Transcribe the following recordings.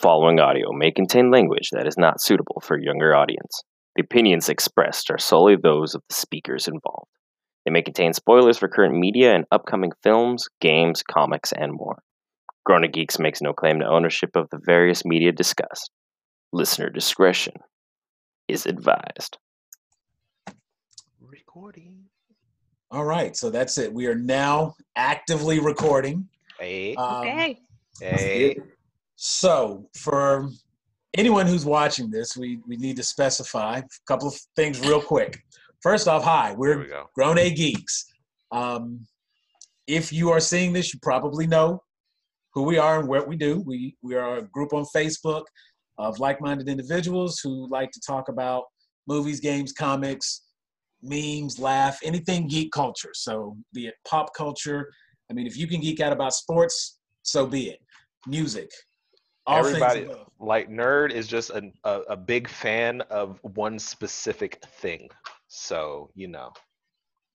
following audio may contain language that is not suitable for a younger audience. The opinions expressed are solely those of the speakers involved. They may contain spoilers for current media and upcoming films, games, comics, and more. Grown Geeks makes no claim to ownership of the various media discussed. Listener discretion is advised. Recording. All right, so that's it. We are now actively recording. Hey. Um, Okay. hey. So, for anyone who's watching this, we, we need to specify a couple of things real quick. First off, hi, we're we. Grown A Geeks. Um, if you are seeing this, you probably know who we are and what we do. We, we are a group on Facebook of like minded individuals who like to talk about movies, games, comics, memes, laugh, anything geek culture. So, be it pop culture. I mean, if you can geek out about sports, so be it. Music. All Everybody, like nerd, is just a, a a big fan of one specific thing. So you know,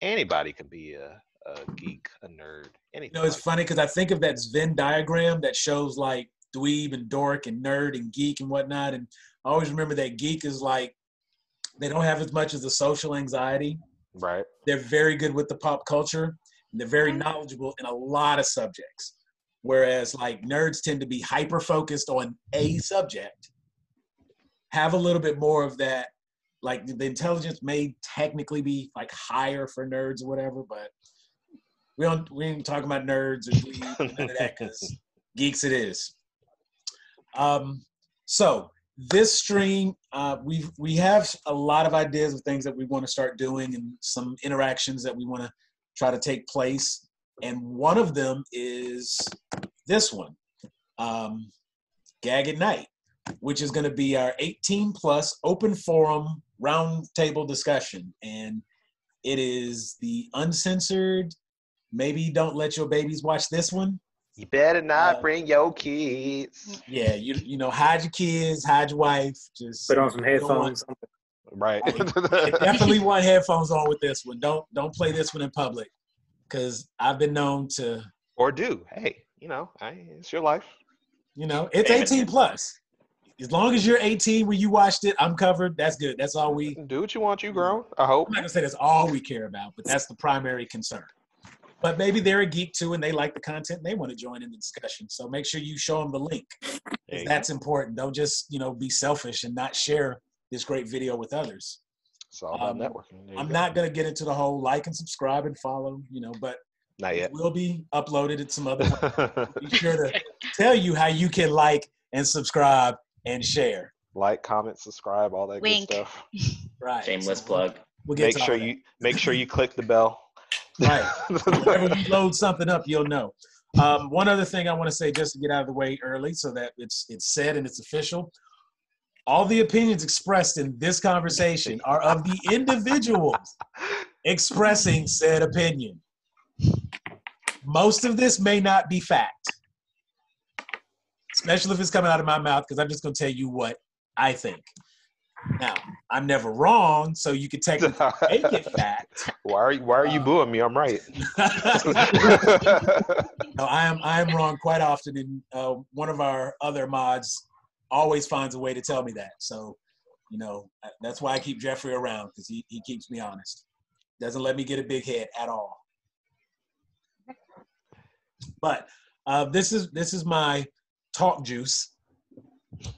anybody can be a, a geek, a nerd, anything. You know, it's like funny because I think of that Venn diagram that shows like dweeb and dork and nerd and geek and whatnot. And I always remember that geek is like, they don't have as much as the social anxiety. right. They're very good with the pop culture and they're very mm-hmm. knowledgeable in a lot of subjects. Whereas like nerds tend to be hyper focused on a subject, have a little bit more of that. Like the intelligence may technically be like higher for nerds or whatever, but we don't we ain't talking about nerds or none of that because geeks it is. Um, so this stream, uh, we we have a lot of ideas of things that we want to start doing and some interactions that we want to try to take place. And one of them is this one, um, Gag at Night, which is going to be our 18 plus open forum roundtable discussion. And it is the uncensored, maybe don't let your babies watch this one. You better not Uh, bring your kids. Yeah, you you know, hide your kids, hide your wife. Just Put on some you don't want- headphones. Right. You definitely want headphones on with this one. Don't don't play this one in public, because I've been known to. or do. Hey, you know, I, it's your life. You know, it's 18 plus. As long as you're 18 when you watched it, I'm covered. That's good. That's all we. Do what you want. You grown. I hope. I'm not gonna say that's all we care about, but that's the primary concern. But maybe they're a geek too, and they like the content, and they want to join in the discussion. So make sure you show them the link. There 'cause you That's important. Don't just you know be selfish and not share this great video with others. It's all about um, networking. I'm go. not gonna get into the whole like and subscribe and follow, you know, but Not it yet. will be uploaded at some other point. Be sure to tell you how you can like and subscribe and share. like, comment, subscribe, all that Wink. good stuff. Right. Shameless So plug. We'll get Make to sure you make sure you click the bell. Right. Whenever we load something up, you'll know. Um, one other thing I want to say, just to get out of the way early, so that it's it's said and it's official. All the opinions expressed in this conversation are of the individuals expressing said opinion. Most of this may not be fact, especially if it's coming out of my mouth, because I'm just going to tell you what I think. Now, I'm never wrong, so you can technically make it fact. why are you Why are you Uh, booing me? I'm right. No, I am I am wrong quite often, and uh, one of our other mods always finds a way to tell me that. So, you know, that's why I keep Jeffrey around because he, he keeps me honest. Doesn't let me get a big head at all. But uh, this is this is my talk juice.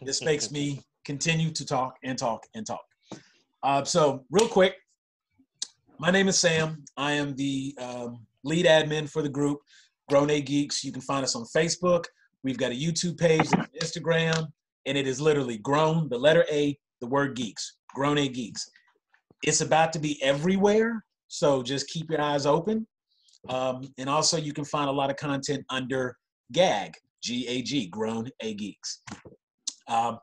This makes me continue to talk and talk and talk. Uh, so, real quick, my name is Sam. I am the um, lead admin for the group. Grown A Geeks. You can find us on Facebook. We've got a YouTube page, Instagram, and it is literally grown, the letter A, the word geeks. Grown A Geeks. It's about to be everywhere, so just keep your eyes open. Um, and also, you can find a lot of content under GAG, G A G, Grown A Geeks. Um,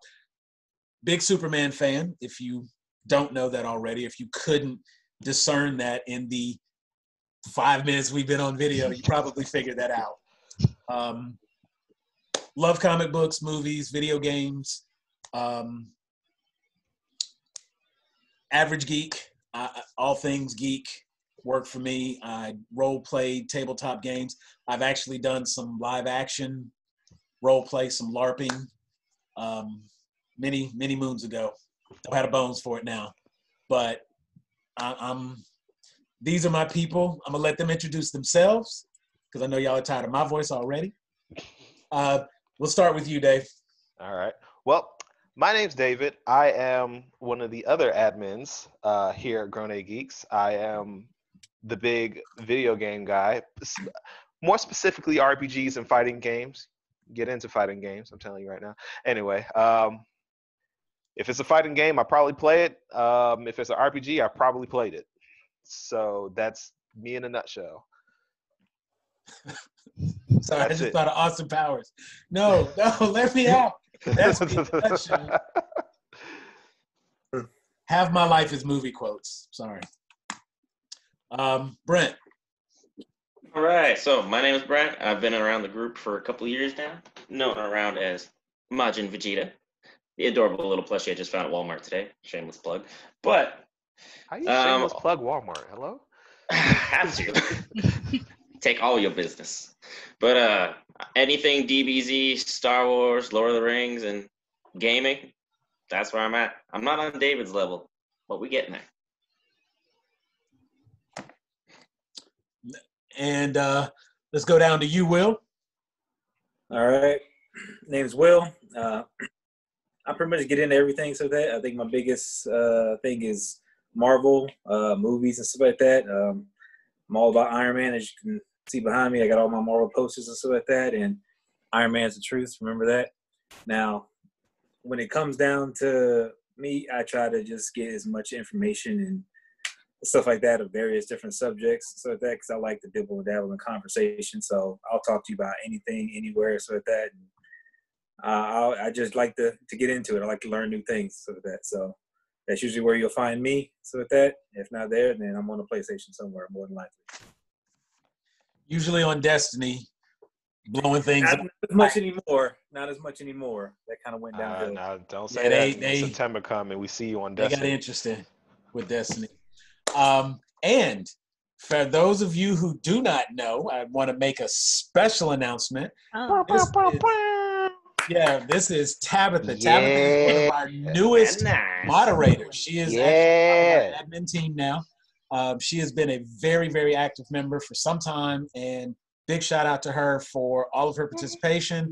big Superman fan. If you don't know that already, if you couldn't discern that in the five minutes we've been on video, you probably figured that out. Um, love comic books, movies, video games. Um, average geek, uh, all things geek work for me. I role play tabletop games. I've actually done some live action role play, some LARPing um, many many moons ago. Don't have the bones for it now, but I, I'm. These are my people. I'm gonna let them introduce themselves because I know y'all are tired of my voice already. Uh, we'll start with you, Dave. All right. Well, my name's David. I am one of the other admins uh, here at Grown A Geeks. I am the big video game guy, more specifically RPGs and fighting games. Get into fighting games, I'm telling you right now. Anyway, um, if it's a fighting game, I probably play it. Um, if it's an RPG, I probably played it. So that's me in a nutshell. Sorry, I just it. thought of Austin Powers. No, no, let me out. That's me in. Half my life is movie quotes. Sorry. Um, Brent. All right, so my name is Brent. I've been around the group for a couple of years now, known around as Majin Vegeta, the adorable little plushie I just found at Walmart today. Shameless plug. But How you Um, shameless plug Walmart? Hello? have to take all your business. But uh anything DBZ, Star Wars, Lord of the Rings, and gaming, that's where I'm at. I'm not on David's level, but we getting there. And uh, let's go down to you, Will. All right. Name's Will. Uh, I pretty much get into everything. So that I think my biggest uh, thing is Marvel uh, movies and stuff like that. Um, I'm all about Iron Man, as you can see behind me. I got all my Marvel posters and stuff like that. And Iron Man's the truth. Remember that. Now, when it comes down to me, I try to just get as much information and stuff like that of various different subjects, so like that because I like to dibble and dabble in conversation. So I'll talk to you about anything, anywhere, so like that. And, uh, I just like to to get into it. I like to learn new things, so like that. So that's usually where you'll find me. So with that, if not there, then I'm on a PlayStation somewhere, more than likely. Usually on Destiny, blowing things Not up. as much anymore. Not as much anymore. That kind of went Uh, downhill. no, don't say Yeah, that. they- they- September come and we see you on Destiny. They got Destiny. interesting with Destiny. Um, and for those of you who do not know, I want to make a special announcement. Oh, This is- yeah, this is Tabitha. Tabitha is one of our newest Nice. moderators. She is Yeah. actually part of our admin team now. Um, she has been a very, very active member for some time, and big shout out to her for all of her participation,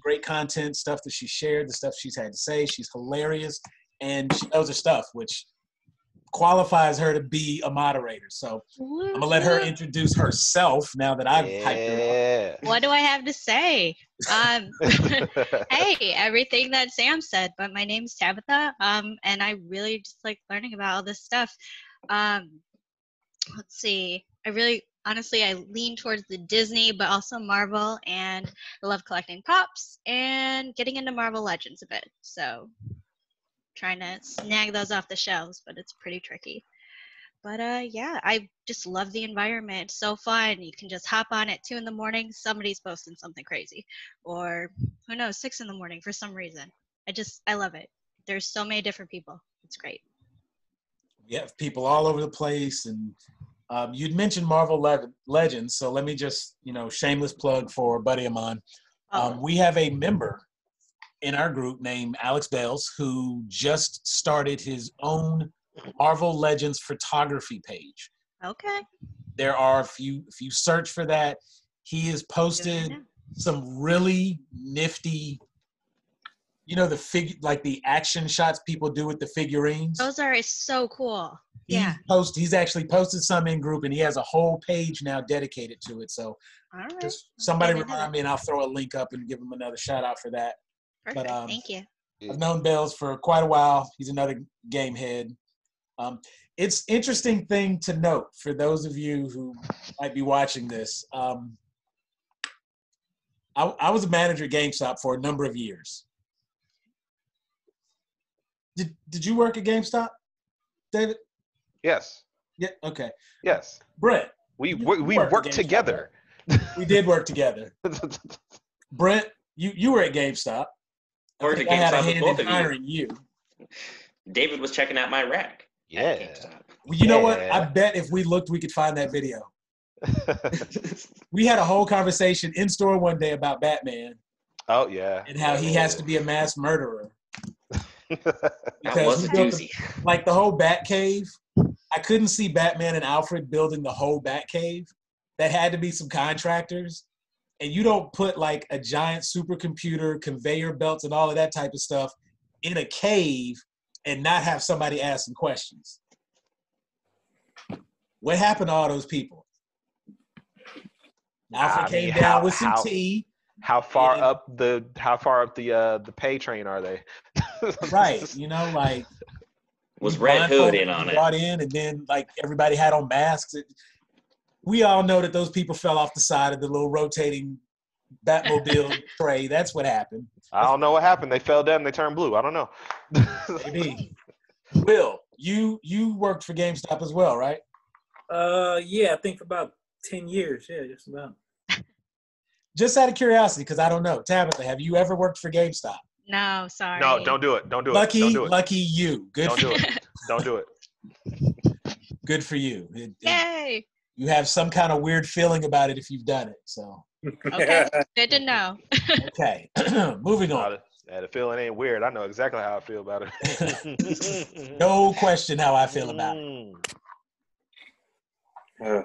great content, stuff that she shared, the stuff she's had to say. She's hilarious, and she knows her stuff, which qualifies her to be a moderator. So I'm gonna let her introduce herself now that I've hyped her up. What do I have to say? Um, hey, everything that Sam said, but my name's Tabitha, um, and I really just like learning about all this stuff. Um, let's see, I really, honestly, I lean towards the Disney, but also Marvel, and I love collecting pops and getting into Marvel Legends a bit. So, trying to snag those off the shelves, but it's pretty tricky. But uh, yeah, I just love the environment. It's so fun. You can just hop on at two in the morning. Somebody's posting something crazy, or who knows, six in the morning for some reason. I just I love it. There's so many different people. It's great. Have people all over the place, and um, you'd mentioned Marvel Le- Legends, so let me just, you know, shameless plug for a buddy of mine. Oh, Um, we have a member in our group named Alex Bales who just started his own Marvel Legends photography page. okay. There are, if you if you search for that, he has posted some really nifty, you know, the fig like the action shots people do with the figurines. Those are so cool. He Yeah. post he's actually posted some in group and he has a whole page now dedicated to it. So All right. just somebody get into remind me and I'll throw a link up and give him another shout out for that. Perfect. um, Thank you. I've known Bells for quite a while. He's another game head. Um, it's interesting thing to note for those of you who might be watching this. Um, I, I was a manager at GameStop for a number of years. Did Did you work at GameStop, David? yes. Yeah. Okay. Yes. Brent, We we, we worked at together. we did work together. Brent, you you were at GameStop. I Worked think at I had a GameStop with hand both in of you. hiring you. David was checking out my rack. yeah. Well, you know what? I bet if we looked, we could find that video. We had a whole conversation in store one day about Batman, Oh yeah. and how he has to be a mass murderer. That Because was a built the- like the whole Batcave. I couldn't see Batman and Alfred building the whole Batcave. That had to be some contractors. And you don't put like a giant supercomputer, conveyor belts, and all of that type of stuff in a cave and not have somebody ask some questions. What happened to all those people? Alfred I came mean, down how- with some how- tea. How far And- up the how far up the uh the pay train are they? Right. You know, like Was Red Hood in on we it? Brought in, and then like everybody had on masks. It- we all know that those people fell off the side of the little rotating Batmobile tray. That's what happened. I don't know what happened. They fell down. They turned blue. I don't know. Maybe. Will, you you worked for GameStop as well, right? Uh, yeah, I think for about ten years. Yeah, just about. Just out of curiosity, because I don't know. Tabitha, have you ever worked for GameStop? No, sorry. no, don't do it. Don't do it. Lucky, Don't it. lucky you. Good, Don't for, do it. Don't do it. good for you. It- it- Yay. you have some kind of weird feeling about it if you've done it. So, Okay. Good to know. okay, moving on. had a- I had a feeling ain't weird. I know exactly how I feel about it. No question how I feel about it. Mm. Uh,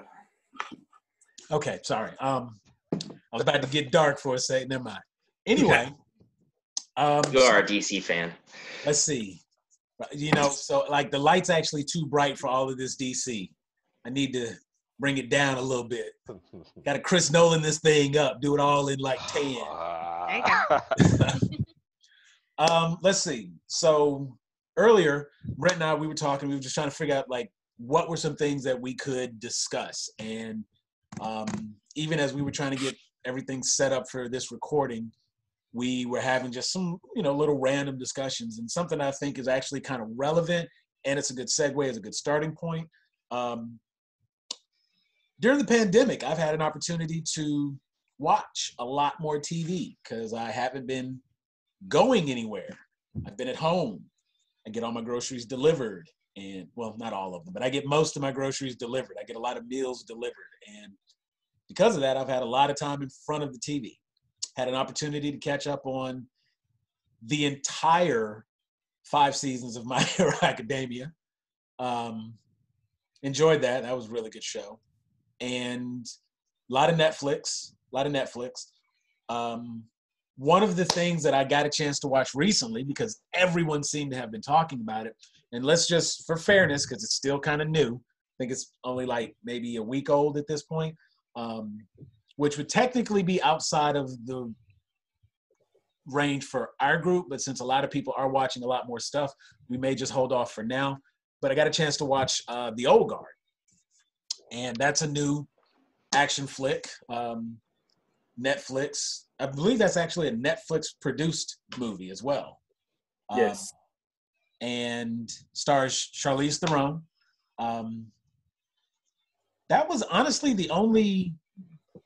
Okay, sorry. Um, I was about to get dark for a second. Never mind. Anyway, um, You are a DC fan. let's see. You know, so like the light's actually too bright for all of this DC. I need to bring it down a little bit. Got to Chris Nolan this thing up. Do it all in like ten. Um, let's see. So earlier, Brett and I, we were talking. We were just trying to figure out like what were some things that we could discuss, and um, even as we were trying to get everything set up for this recording, we were having just some you know little random discussions, and something I think is actually kind of relevant, and it's a good segue, it's a good starting point. Um, during the pandemic, I've had an opportunity to watch a lot more TV because I haven't been going anywhere. I've been at home. I get all my groceries delivered. And well, not all of them, but I get most of my groceries delivered. I get a lot of meals delivered. And because of that, I've had a lot of time in front of the TV. Had an opportunity to catch up on the entire five seasons of My Hero Academia. Um, enjoyed that. That was a really good show. And a lot of Netflix, a lot of Netflix. Um, one of the things that I got a chance to watch recently because everyone seemed to have been talking about it, and let's just for fairness, because it's still kind of new. I think it's only like maybe a week old at this point, um, which would technically be outside of the range for our group. But since a lot of people are watching a lot more stuff, we may just hold off for now. But I got a chance to watch uh, The Old Guard, and that's a new action flick. Um, Netflix. I believe that's actually a Netflix produced movie as well. Um, Yes. and stars Charlize Theron. Um, that was honestly the only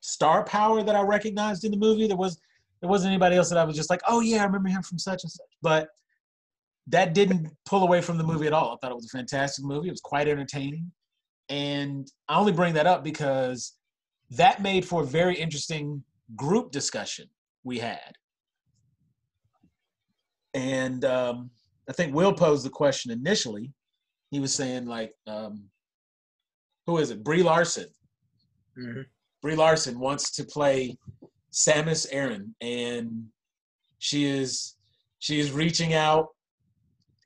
star power that I recognized in the movie. There was there wasn't anybody else that I was just like, oh yeah, I remember him from such and such. But that didn't pull away from the movie at all. I thought it was a fantastic movie. It was quite entertaining. And I only bring that up because that made for a very interesting group discussion we had. And um, I think Will posed the question initially. He was saying, like, um, who is it? Brie Larson. Mhm. Brie Larson wants to play Samus Aran, and she is she is reaching out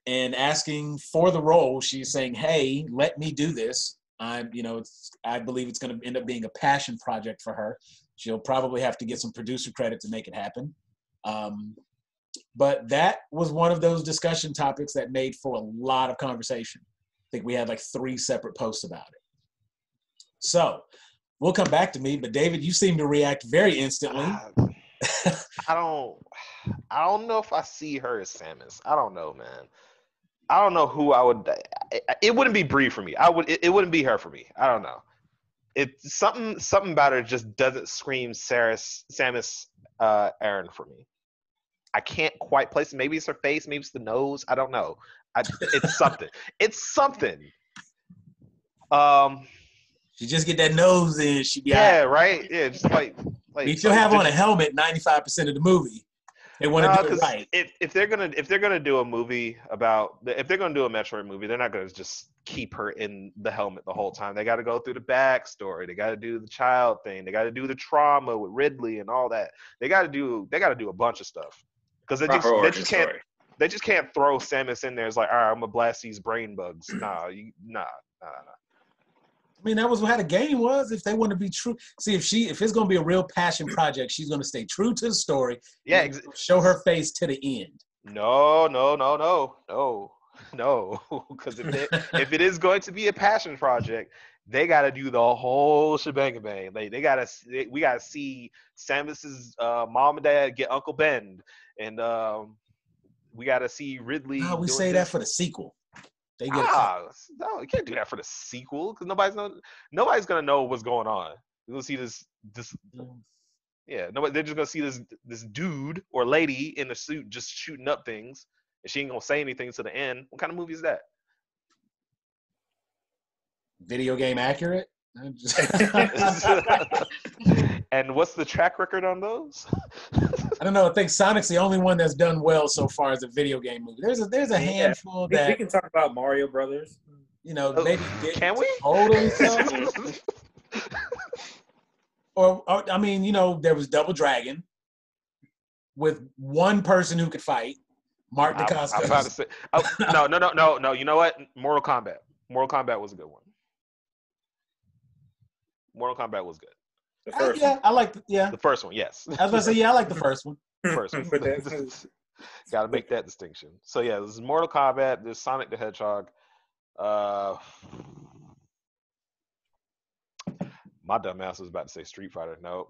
and asking for the role. She's saying, "Hey, let me do this." I'm, you know, I believe it's going to end up being a passion project for her. She'll probably have to get some producer credit to make it happen. Um, but that was one of those discussion topics that made for a lot of conversation. I think we had like three separate posts about it. So we'll come back to me, but David, you seem to react very instantly. I don't. I don't know if I see her as Samus. I don't know, man. I don't know who I would. It, it wouldn't be Brie for me. I would. It, it wouldn't be her for me. I don't know. It's something. Something about her just doesn't scream Samus. Samus uh, Aran for me. I can't quite place it. Maybe it's her face. Maybe it's the nose. I don't know. I, it's something. It's something. Um. She just get that nose in, she be Yeah. out. Right. Yeah. Just like. I Like. mean, she'll like have on a helmet 95% of the movie. They want to Nah, do it 'cause right. if if they're gonna if they're gonna do a movie about if they're gonna do a Metroid movie, they're not gonna just keep her in the helmet the whole time. They got to go through the backstory. They got to do the child thing. They got to do the trauma with Ridley and all that. They got to do they got to do a bunch of stuff because they just Proper they just can't story. they just can't throw Samus in there. It's like all right, I'm gonna blast these brain bugs. Nah, you nah nah nah. I mean, that was how the game was. If they want to be true, see if she if it's gonna be a real passion project, she's gonna stay true to the story. Yeah, ex- show her face to the end. No, no, no, no, no, no. Because if it, if it is going to be a passion project, they got to do the whole shebang bang. They they got to we got to see Samus's uh, mom and dad get Uncle Ben, and um, we got to see Ridley. No, we say that for the sequel. They get a Ah, no, you can't do that for the sequel because nobody's gonna nobody's gonna know what's going on. You're gonna see this this yeah, nobody they're just gonna see this this dude or lady in a suit just shooting up things, and she ain't gonna say anything to the end. What kind of movie is that? video game accurate. I'm just- and what's the track record on those? I don't know. I think Sonic's the only one that's done well so far as a video game movie. There's a there's a Yeah. handful We, we can talk about Mario Brothers. you know Oh, maybe didn't Can we? totally suck. or, or I mean, you know, there was Double Dragon with one person who could fight, Mark I, DeCosta. I'm about to say, oh, no, no, no, no, no. You know what? Mortal Kombat. Mortal Kombat was a good one. Mortal Kombat was good. The I- first yeah, I like. The, yeah, The first one, yes. I was gonna say yeah, I like the first one. one. first one. Got to make that distinction. So yeah, this is Mortal Kombat. There's Sonic the Hedgehog. Uh, my dumb ass was about to say Street Fighter. No.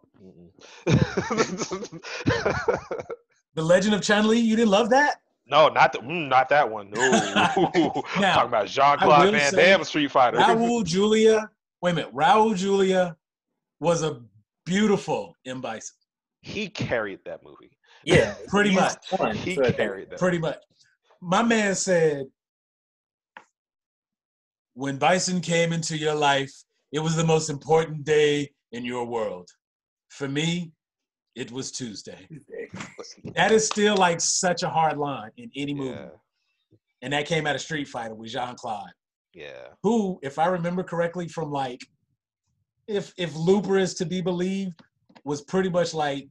The Legend of Chun Li. You didn't love that? no, not the, mm, not that one. No. Now, Talking about Jean Claude will Van say Damme Street Fighter. Raul Julia. Wait a minute. Raul Julia was a beautiful M Bison. he carried that movie. yeah, Pretty much. one, He so carried that. Pretty much. My man said, when Bison came into your life, it was the most important day in your world. For me, it was Tuesday. That is still like such a hard line in any movie. Yeah. And that came out of Street Fighter with Jean Claude, Yeah. who, if I remember correctly, from like, if if Looper is to be believed, was pretty much like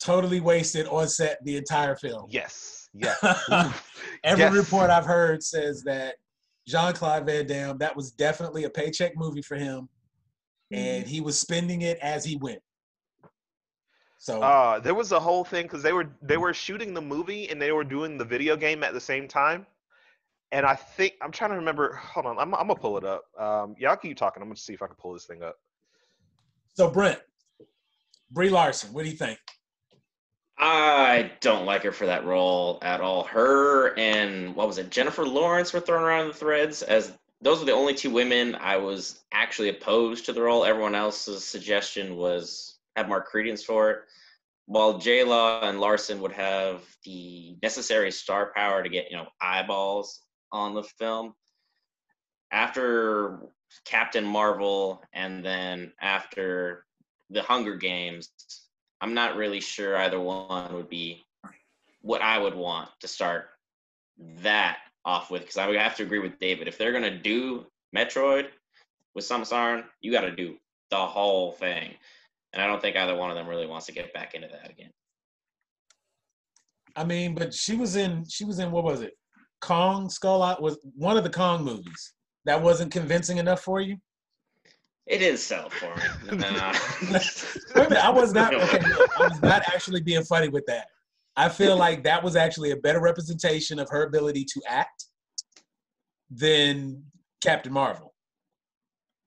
totally wasted on set the entire film. Yes. Yes. Every Yes. report I've heard says that Jean Claude Van Damme, that was definitely a paycheck movie for him, and he was spending it as he went. So Uh, there was a whole thing because they were they were shooting the movie and they were doing the video game at the same time. And I think I'm trying to remember. Hold on, I'm, I'm gonna pull it up. Um, y'all keep talking. I'm gonna see if I can pull this thing up. so Brent, Brie Larson, what do you think? I don't like her for that role at all. Her and what was it, Jennifer Lawrence were thrown around in the threads as those were the only two women I was actually opposed to the role. Everyone else's suggestion was have more credence for it. While J Law and Larson would have the necessary star power to get, you know, eyeballs on the film. After Captain Marvel and then after the Hunger Games, I'm not really sure either one would be what I would want to start that off with because I would have to agree with David. If they're gonna do Metroid with Samus Aran, you got to do the whole thing, and I don't think either one of them really wants to get back into that again. I mean, but she was in she was in what was it? Kong Skull Out was one of the Kong movies. That wasn't convincing enough for you? It is sell for me. Nah. Wait a minute, I was not okay. I was not actually being funny with that. I feel like that was actually a better representation of her ability to act than Captain Marvel.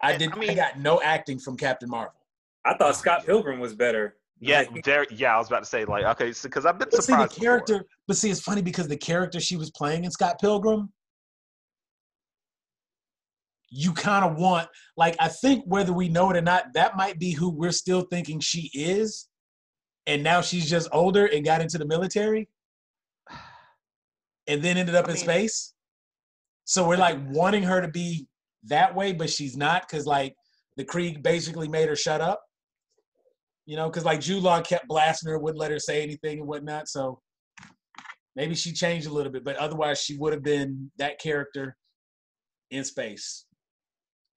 I did. I, I mean- got no acting from Captain Marvel. I thought Scott Pilgrim was better. Yeah, Like- there. Yeah, I was about to say like, okay, because I've been But see, the surprised. before. character. But see, it's funny because the character she was playing in Scott Pilgrim, you kind of want. Like, I think whether we know it or not, that might be who we're still thinking she is, and now she's just older and got into the military, and then ended up I in mean- space. So we're like wanting her to be that way, but she's not because like the Kree basically made her shut up. You know, because like Jude Law kept blasting her, wouldn't let her say anything and whatnot. So maybe she changed a little bit, but otherwise she would have been that character in space,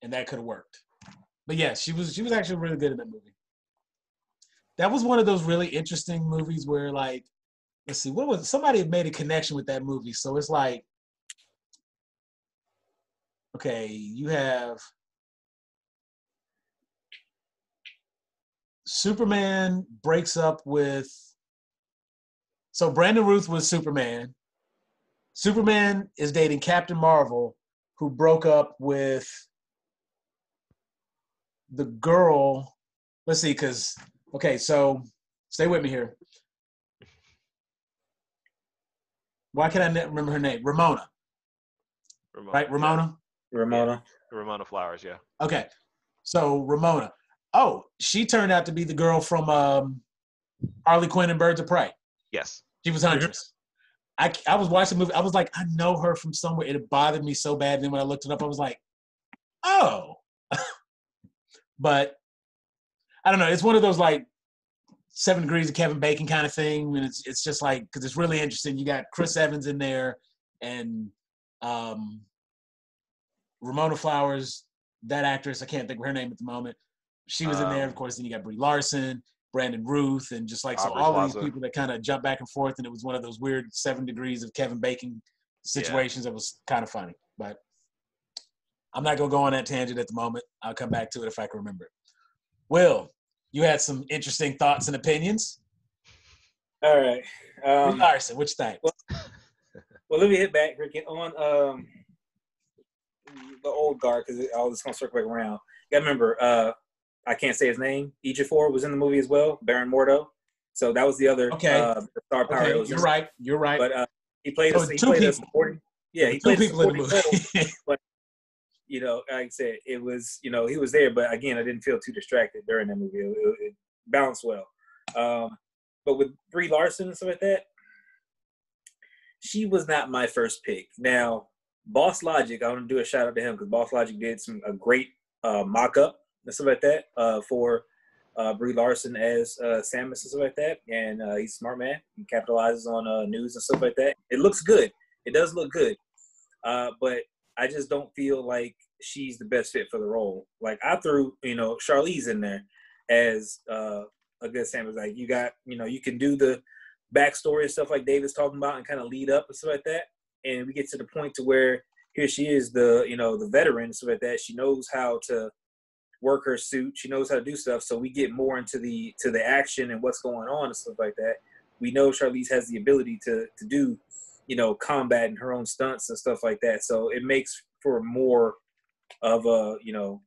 and that could have worked. But yeah, she was she was actually really good in that movie. That was one of those really interesting movies where like, let's see, what was somebody made a connection with that movie. So it's like, okay, you have Superman breaks up with. So Brandon Routh was Superman. Superman is dating Captain Marvel, who broke up with the girl. Let's see, because okay, so stay with me here. Why can I remember her name? Ramona, Ramona, right? Ramona. Ramona. Ramona Flowers. Yeah. Okay, so Ramona. Oh, she turned out to be the girl from um, Harley Quinn and Birds of Prey. Yes. She was Huntress. I, I was watching the movie. I was like, I know her from somewhere. It bothered me so bad. Then when I looked it up, I was like, oh. but I don't know. It's one of those like seven degrees of Kevin Bacon kind of thing. And it's it's just like because it's really interesting. You got Chris Evans in there and um, Ramona Flowers, that actress. I can't think of her name at the moment. She was in there, of Um, course. Then you got Brie Larson, Brandon Routh, and just like so, Aubrey all of these people that kind of jump back and forth. And it was one of those weird seven degrees of Kevin Bacon situations that was kind of funny. But I'm not gonna go on that tangent at the moment. I'll come back to it if I can remember it. Will, you had some interesting thoughts and opinions. All right. Brie Um, Larson, which thing? well, let me hit back, Ricky, on um, the old guard because all this gonna circle back around. You gotta remember, uh, I can't say his name. Ejiofor was in the movie as well, Baron Mordo. So that was the other Okay. uh, star power. Okay, you're right. You're right. But uh, he played So a, he played a supporting. Yeah, he Two played people in the movie. role. you know, like I said, it was, you know, he was there, but again, I didn't feel too distracted during that movie. It, it, it balanced well. Um, but with Brie Larson and stuff like that, she was not my first pick. Now, Boss Logic, I want to do a shout out to him because Boss Logic did some a great uh, mock up and stuff like that uh, for uh, Brie Larson as uh, Samus and stuff like that. And uh, he's a smart man. He capitalizes on uh, news and stuff like that. It looks good. It does look good. Uh, but I just don't feel like she's the best fit for the role. Like I threw, you know, Charlize in there as uh, a good Samus. Like you got, you know, you can do the backstory and stuff like David's talking about and kind of lead up and stuff like that. And we get to the point to where here she is, the you know, the veteran stuff like that. She knows how to work her suit. She knows how to do stuff. So we get more into the to the action and what's going on and stuff like that. We know Charlize has the ability to to do, you know, combat and her own stunts and stuff like that. So it makes for more of a, you know,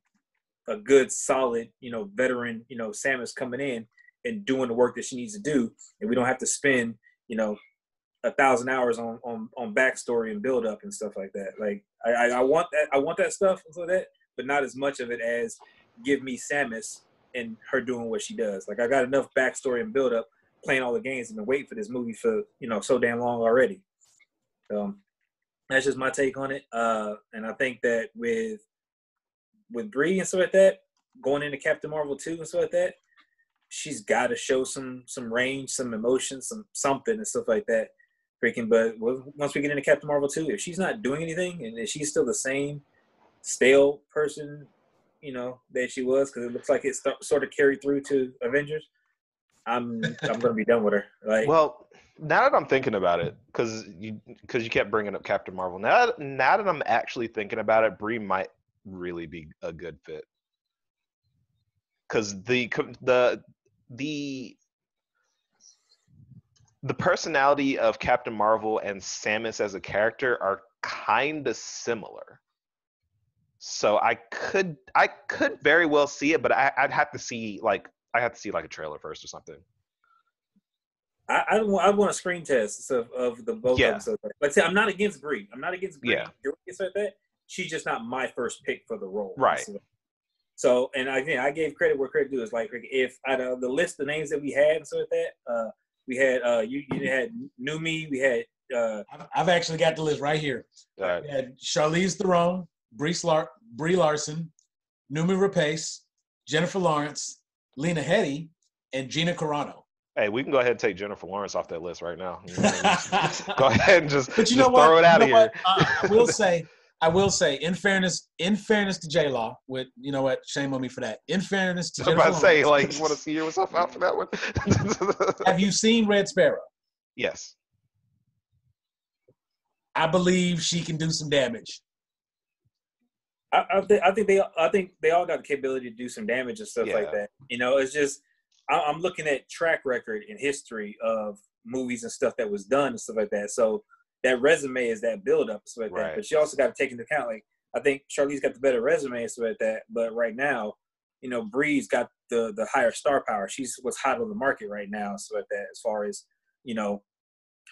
a good solid, you know, veteran, you know, Samus coming in and doing the work that she needs to do. And we don't have to spend, you know, a thousand hours on on on backstory and build up and stuff like that. Like I, I, want that I want that stuff so that, but not as much of it as give me Samus and her doing what she does. Like I got enough backstory and build up playing all the games and been waiting for this movie for you know so damn long already. So that's just my take on it. Uh, and I think that with with Brie and stuff like that, going into Captain Marvel two and stuff like that, she's got to show some some range, some emotion, some something and stuff like that. Freaking, but once we get into Captain Marvel two, if she's not doing anything and if she's still the same stale person, you know that she was, because it looks like it st- sort of carried through to Avengers. I'm I'm gonna be done with her. Like, Well, now that I'm thinking about it, because you because you kept bringing up Captain Marvel. Now that, now that I'm actually thinking about it, Brie might really be a good fit. Because the the the the personality of Captain Marvel and Samus as a character are kind of similar. So I could I could very well see it, but I, I'd have to see like I have to see like a trailer first or something. I, I want I want a screen test of, of the both Yeah. of them. So, like I said, I'm not against Brie. I'm not against Brie. Yeah. You're against like that. She's just not my first pick for the role. Right. So, so and again, I gave credit where credit due. Is like if out of the list of names that we had and so like that, uh, we had uh, you you had Noomi, we had uh, I've, I've actually got the list right here. Uh, We had Charlize Theron, Brie, Brie Larson, Noomi Rapace, Jennifer Lawrence, Lena Headey, and Gina Carano. Hey, we can go ahead and take Jennifer Lawrence off that list right now. You know, go ahead and just, But you know what? throw it out You know here. Uh, I will say, I will say, in fairness, in fairness to J Law, with you know what, shame on me for that. In fairness to I'm Jennifer about to say, Lawrence, like, you want to see yourself out for that one? have you seen Red Sparrow? yes. I believe she can do some damage. I, I, think, I think they I think they all got the capability to do some damage and stuff like that. You know, it's just I, I'm looking at track record and history of movies and stuff that was done and stuff like that. So that resume is that build up and stuff like Right. that. But you also got to take into account like I think Charlize got the better resume and stuff like that. But right now, you know, Brie's got the the higher star power. She's what's hot on the market right now so like that. As far as you know,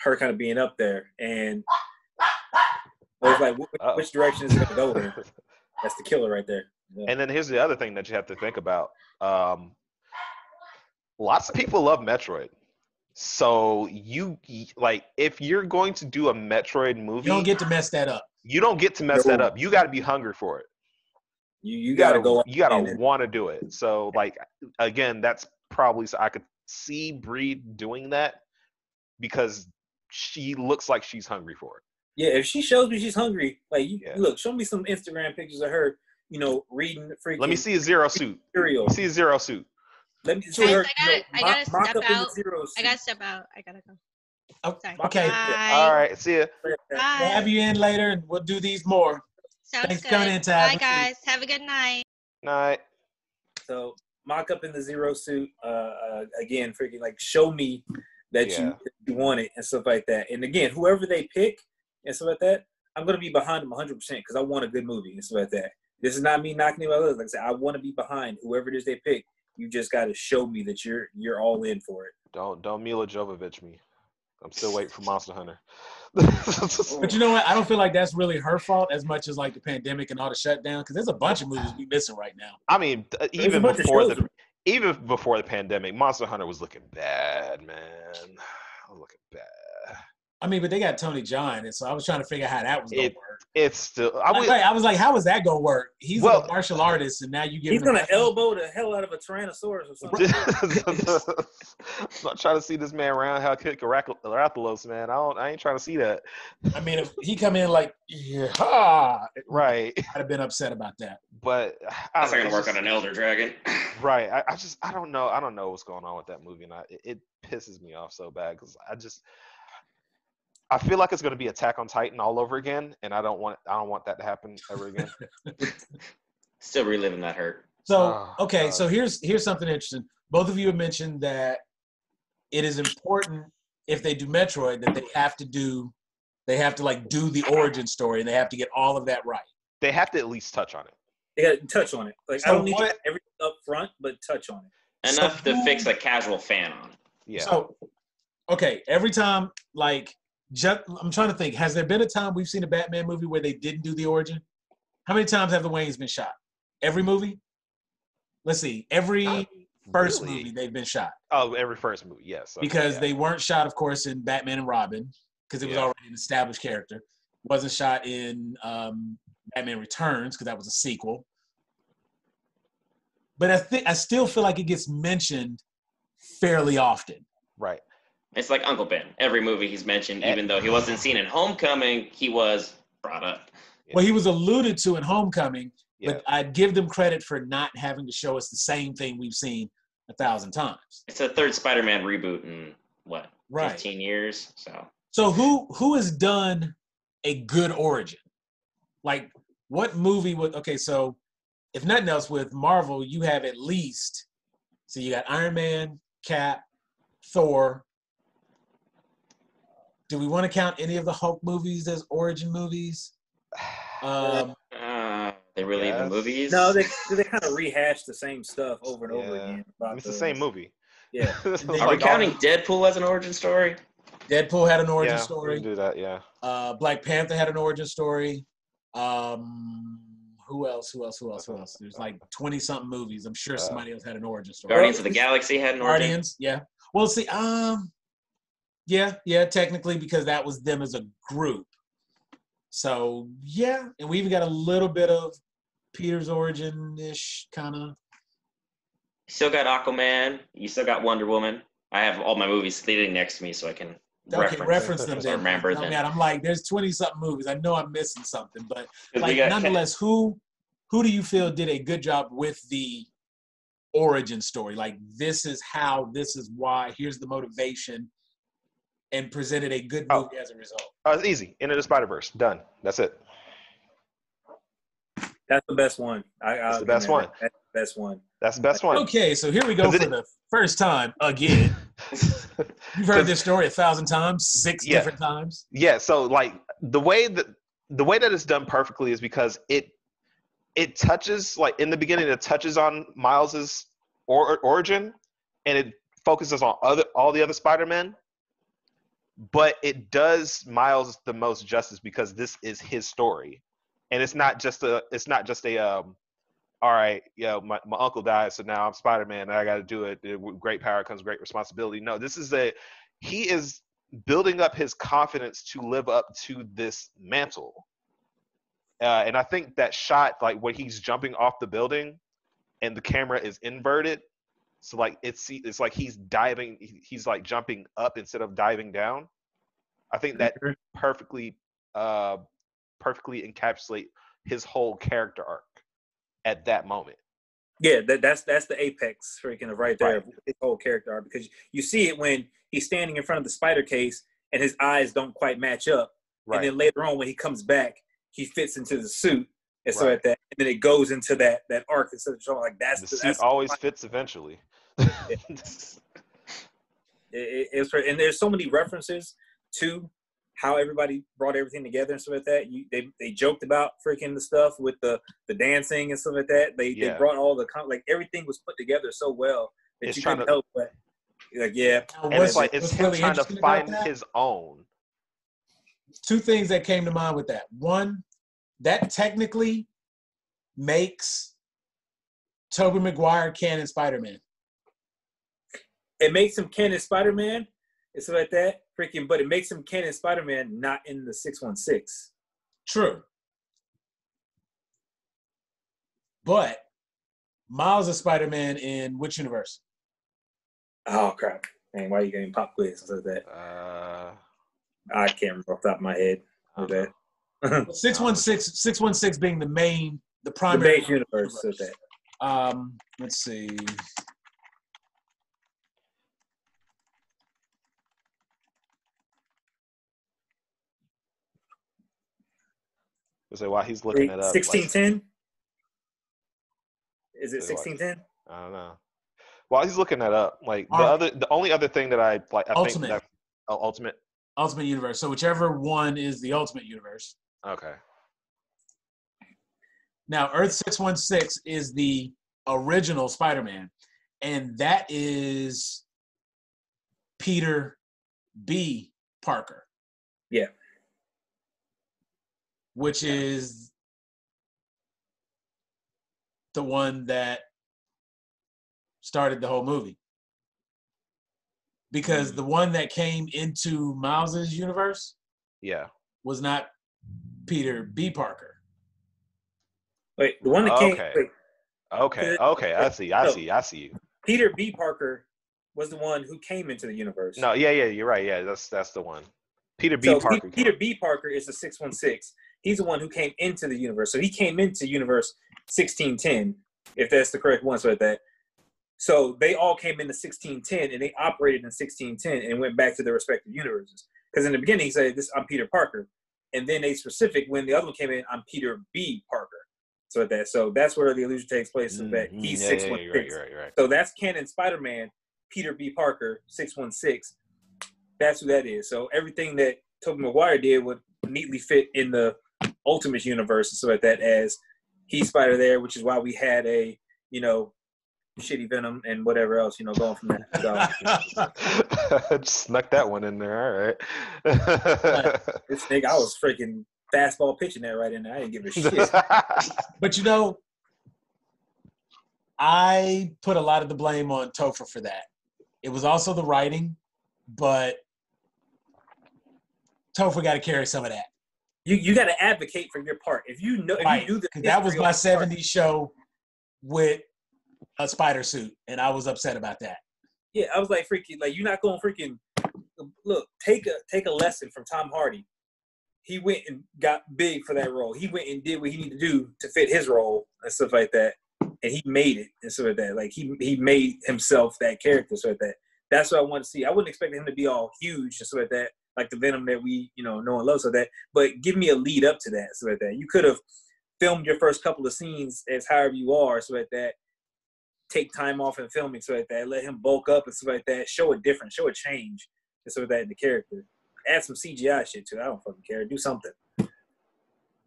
her kind of being up there and. It was like, which, which direction is it going to go in? That's the killer right there. Yeah. And then here's the other thing that you have to think about. Um, lots of people love Metroid. So you like if you're going to do a Metroid movie, You don't get to mess that up. you don't get to mess No. that up. You got to be hungry for it. You you, You gotta, gotta go. You gotta want to do it. So like again, that's probably so I could see Brie doing that because she looks like she's hungry for it. Yeah, if she shows me she's hungry, like you Yeah. look, show me some Instagram pictures of her. You know, reading freaking. Let me see a zero suit. cereal. Let me see a zero suit. Let me see Guys, her. I gotta- you know, I gotta mock- mock step up out. zero I gotta step out. I gotta go. Oh, okay. Bye. All right, see ya. We'll Bye. have you in later, and we'll do these more. Sounds Thanks good. coming in, Tab. Bye, guys. Have a good night. Night. So mock up in the zero suit. Uh, uh again, freaking like show me that Yeah. you you want it and stuff like that. And again, whoever they pick and stuff like that, I'm gonna be behind them 100 percent because I want a good movie and stuff like that. This is not me knocking anybody else. Like I said, I want to be behind whoever it is they pick. You just got to show me that you're you're all in for it. Don't don't Milla Jovovich me. I'm still waiting for Monster Hunter. But you know what? I don't feel like that's really her fault as much as like the pandemic and all the shutdown. Because there's a bunch of movies we missing right now. I mean, th- There's even before the even before the pandemic, Monster Hunter was looking bad, man. I was looking bad. I mean, but they got Tony Jaa, and so I was trying to figure out how that was gonna It- work. It's still. I Like, was, wait, I was like, how is that gonna work? He's Well- a martial artist, and now you give He's gonna elbow the hell out of a Tyrannosaurus or something. I'm not trying to see this man roundhouse kick Rathalos, man. I don't. I ain't trying to see that. I mean, if he come in like, yeah, right, I'd have been upset about that. but I That's don't gonna it's work on an Elder Dragon. Right. I, I just I don't know. I don't know what's going on with that movie, and I, it, it pisses me off so bad because I just I feel like it's going to be Attack on Titan all over again, and I don't want I don't want that to happen ever again. Still reliving that hurt. So Oh, okay, God. so here's here's something interesting. Both of you have mentioned that it is important if they do Metroid that they have to do they have to like do the origin story and they have to get all of that right. they have to at least touch on it. They got to touch on it. Like I don't need what- everything up front, but touch on it. So Enough to fix a casual fan on. it. Yeah. So okay, every time like just, I'm trying to think, has there been a time we've seen a Batman movie where they didn't do the origin? How many times have the Waynes been shot? Every movie? Let's see. Every Not first really. movie they've been shot. Oh, every first movie, yes. okay, because yeah. they weren't shot, of course, in Batman and Robin because it was Yeah. already an established character. Wasn't shot in um, Batman Returns because that was a sequel. But I think I still feel like it gets mentioned fairly often. right. It's like Uncle Ben. Every movie he's mentioned, even though he wasn't seen in Homecoming, he was brought up. Well, he was alluded to in Homecoming, Yeah. but I'd give them credit for not having to show us the same thing we've seen a thousand times. It's a third Spider-Man reboot in what, Right. 15 years? So So who who has done a good origin? Like what movie would okay, so if nothing else with Marvel, you have at least so you got Iron Man, Cap, Thor. Do we want to count any of the Hulk movies as origin movies? Um, uh, they really Yes. the movies. No, they they kind of rehash the same stuff over and over again. about it's the same movie. Yeah. Are Are we like counting Deadpool as an origin story? Deadpool had an origin yeah, we story. can do that. Yeah. Uh, Black Panther had an origin story. Um, who else? Who else? Who else? Who else? There's like twenty something movies. I'm sure Uh, somebody else had an origin story. Guardians of the Galaxy had an origin. Guardians, yeah. Well, see, um, yeah, yeah, technically because that was them as a group. So yeah, and we even got a little bit of Peter's origin ish kind of. still got Aquaman. You still got Wonder Woman. I have all my movies sitting next to me, so I can Okay, reference, reference them then. remember I them. I'm like, there's 20 something movies. I know I'm missing something, but like nonetheless, who who do you feel did a good job with the origin story? Like this is how, this is why, here's the motivation, and presented a good Oh. movie as a result. Oh, it's easy. Into the Spider Verse. Done. That's it. That's the best one. I, That's I'll the best one. That's the best one. That's the best one. Okay, so here we go for it- the first time again. You've heard this story a thousand times, six Yeah. different times. yeah. So like the way that the way that it's done perfectly is because it it touches like in the beginning it touches on Miles's or, origin and it focuses on other all the other Spider-Men. But it does Miles the most justice because this is his story. And it's not just a it's not just a um all right, yeah, my, my uncle died, so now I'm Spider Man and I got to do it. Great power comes great responsibility. No, this is a, he is building up his confidence to live up to this mantle. Uh, and I think that shot, like when he's jumping off the building and the camera is inverted, so like it's it's like he's diving, he's like jumping up instead of diving down. I think that perfectly, uh, perfectly encapsulate his whole character arc at that moment. Yeah, that, that's that's the apex freaking of right there, Right. of his whole character arc, because you see it when he's standing in front of the spider case and his eyes don't quite match up, and then later on when he comes back, he fits into the suit and so Right. like that, and then it goes into that that arc instead of showing like that's the the, suit that's always fits eventually. it, it, it's and there's so many references to how everybody brought everything together and stuff like that. You, they they joked about freaking the stuff with the the dancing and stuff like that. They Yeah. they brought all the like everything was put together so well that It's you couldn't help but like yeah. And it's like it's him really trying to find his own. two things that came to mind with that. One, that technically makes Tobey Maguire canon Spider-Man. It makes him canon Spider Man and stuff like that. Freaking, but it makes him canon Spider Man not in the six one six. True. But Miles is Spider-Man in which universe? Oh crap! Man, why are you getting pop quiz and stuff like that? Uh, I can't remember off the top of my head. I With don't that. 616, 616 being the main, the the primary base universe of that. Um, let's see. so while he's looking it up, like, Sixteen ten. Is it sixteen ten? I don't know. While he's looking that up, like the Alright. other, the only other thing that I like, I Ultimate. think that oh, ultimate. Ultimate Universe. So whichever one is the Ultimate Universe. Okay. Now, Earth 616 is the original Spider Man, and that is Peter B. Parker. Yeah. Which is the one that started the whole movie. Because hmm. the one that came into Miles's universe Yeah. was not Peter B. Parker. Wait, the one that came. Okay. Wait, Okay. Okay. I see. I see. I see you. Peter B. Parker was the one who came into the universe. No. Yeah. Yeah. You're right. Yeah. That's that's the one. Peter B. so Parker. Peter B. Parker is the six one six. He's the one who came into the universe. So he came into universe sixteen ten, if that's the correct one. So that. So they all came into sixteen ten, and they operated in sixteen ten, and went back to their respective universes. Because in the beginning he said, "This I'm Peter Parker," and then they specific when the other one came in, "I'm Peter B. Parker." So that. So that's where the illusion takes place. Is that Mhm. he's Yeah, six one six. You're right. You're right. So that's canon Spider Man, Peter B. Parker, 616. That's who that is. So everything that Tobey Maguire did would neatly fit in the Ultimate Universe so like that as he's Spider there, which is why we had a, you know, shitty Venom and whatever else, you know, going from that. So Just snuck that one in there. All right. this nigga, I was freaking fastball pitching that right in there. I didn't give a shit. But you know, I put a lot of the blame on Topher for that. It was also the writing, but Topher got to carry some of that. You you got to advocate for your part. If you know, if Right. you do the 'Cause that was my of the part- 70s show with a spider suit, and I was upset about that. Yeah, I was like freaking like you're not going freaking look take a take a lesson from Tom Hardy. He went and got big for that role. He went and did what he needed to do to fit his role and stuff like that, and he made it and stuff like that. Like he he made himself that character, so like that. That's what I want to see. I wouldn't expect him to be all huge and stuff like that, like the Venom that we you know know and love, so that. But give me a lead up to that, so like that. You could have filmed your first couple of scenes as however you are, so like that take time off and filming so like that. Let him bulk up and stuff like that. Show a difference, show a change and stuff like that in the character. Add some CGI shit to it. I don't fucking care. Do something.